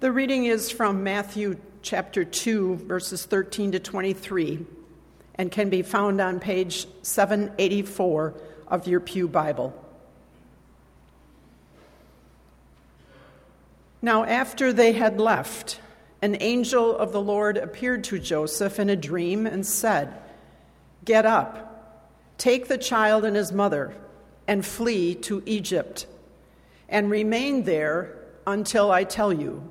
The reading is from Matthew chapter 2, verses 13 to 23, and can be found on page 784 of your Pew Bible. Now, after they had left, an angel of the Lord appeared to Joseph in a dream and said, Get up, take the child and his mother, and flee to Egypt, and remain there until I tell you.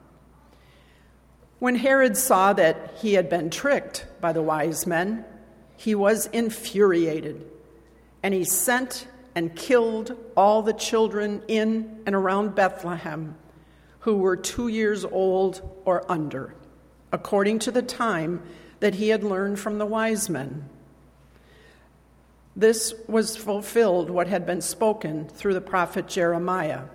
When Herod saw that he had been tricked by the wise men, he was infuriated, and he sent and killed all the children in and around Bethlehem who were two years old or under, according to the time that he had learned from the wise men. This was fulfilled what had been spoken through the prophet Jeremiah.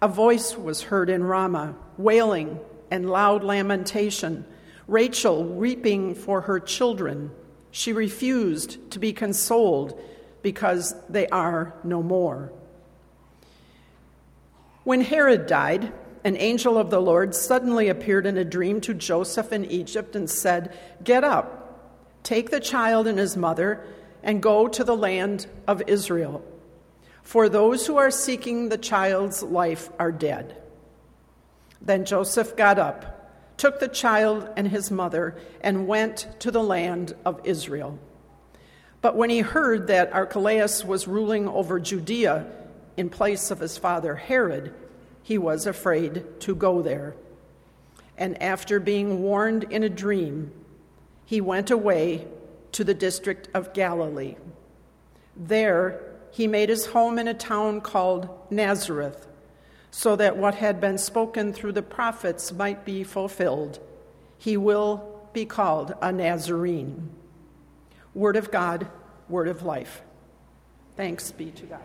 A voice was heard in Ramah, wailing and loud lamentation, Rachel weeping for her children. She refused to be consoled because they are no more. When Herod died, an angel of the Lord suddenly appeared in a dream to Joseph in Egypt and said, Get up, take the child and his mother, and go to the land of Israel. For those who are seeking the child's life are dead. Then Joseph got up, took the child and his mother, and went to the land of Israel. But when he heard that Archelaus was ruling over Judea in place of his father Herod, he was afraid to go there. And after being warned in a dream, he went away to the district of Galilee. There, he made his home in a town called Nazareth so that what had been spoken through the prophets might be fulfilled. He will be called a Nazarene. Word of God, word of life. Thanks be to God.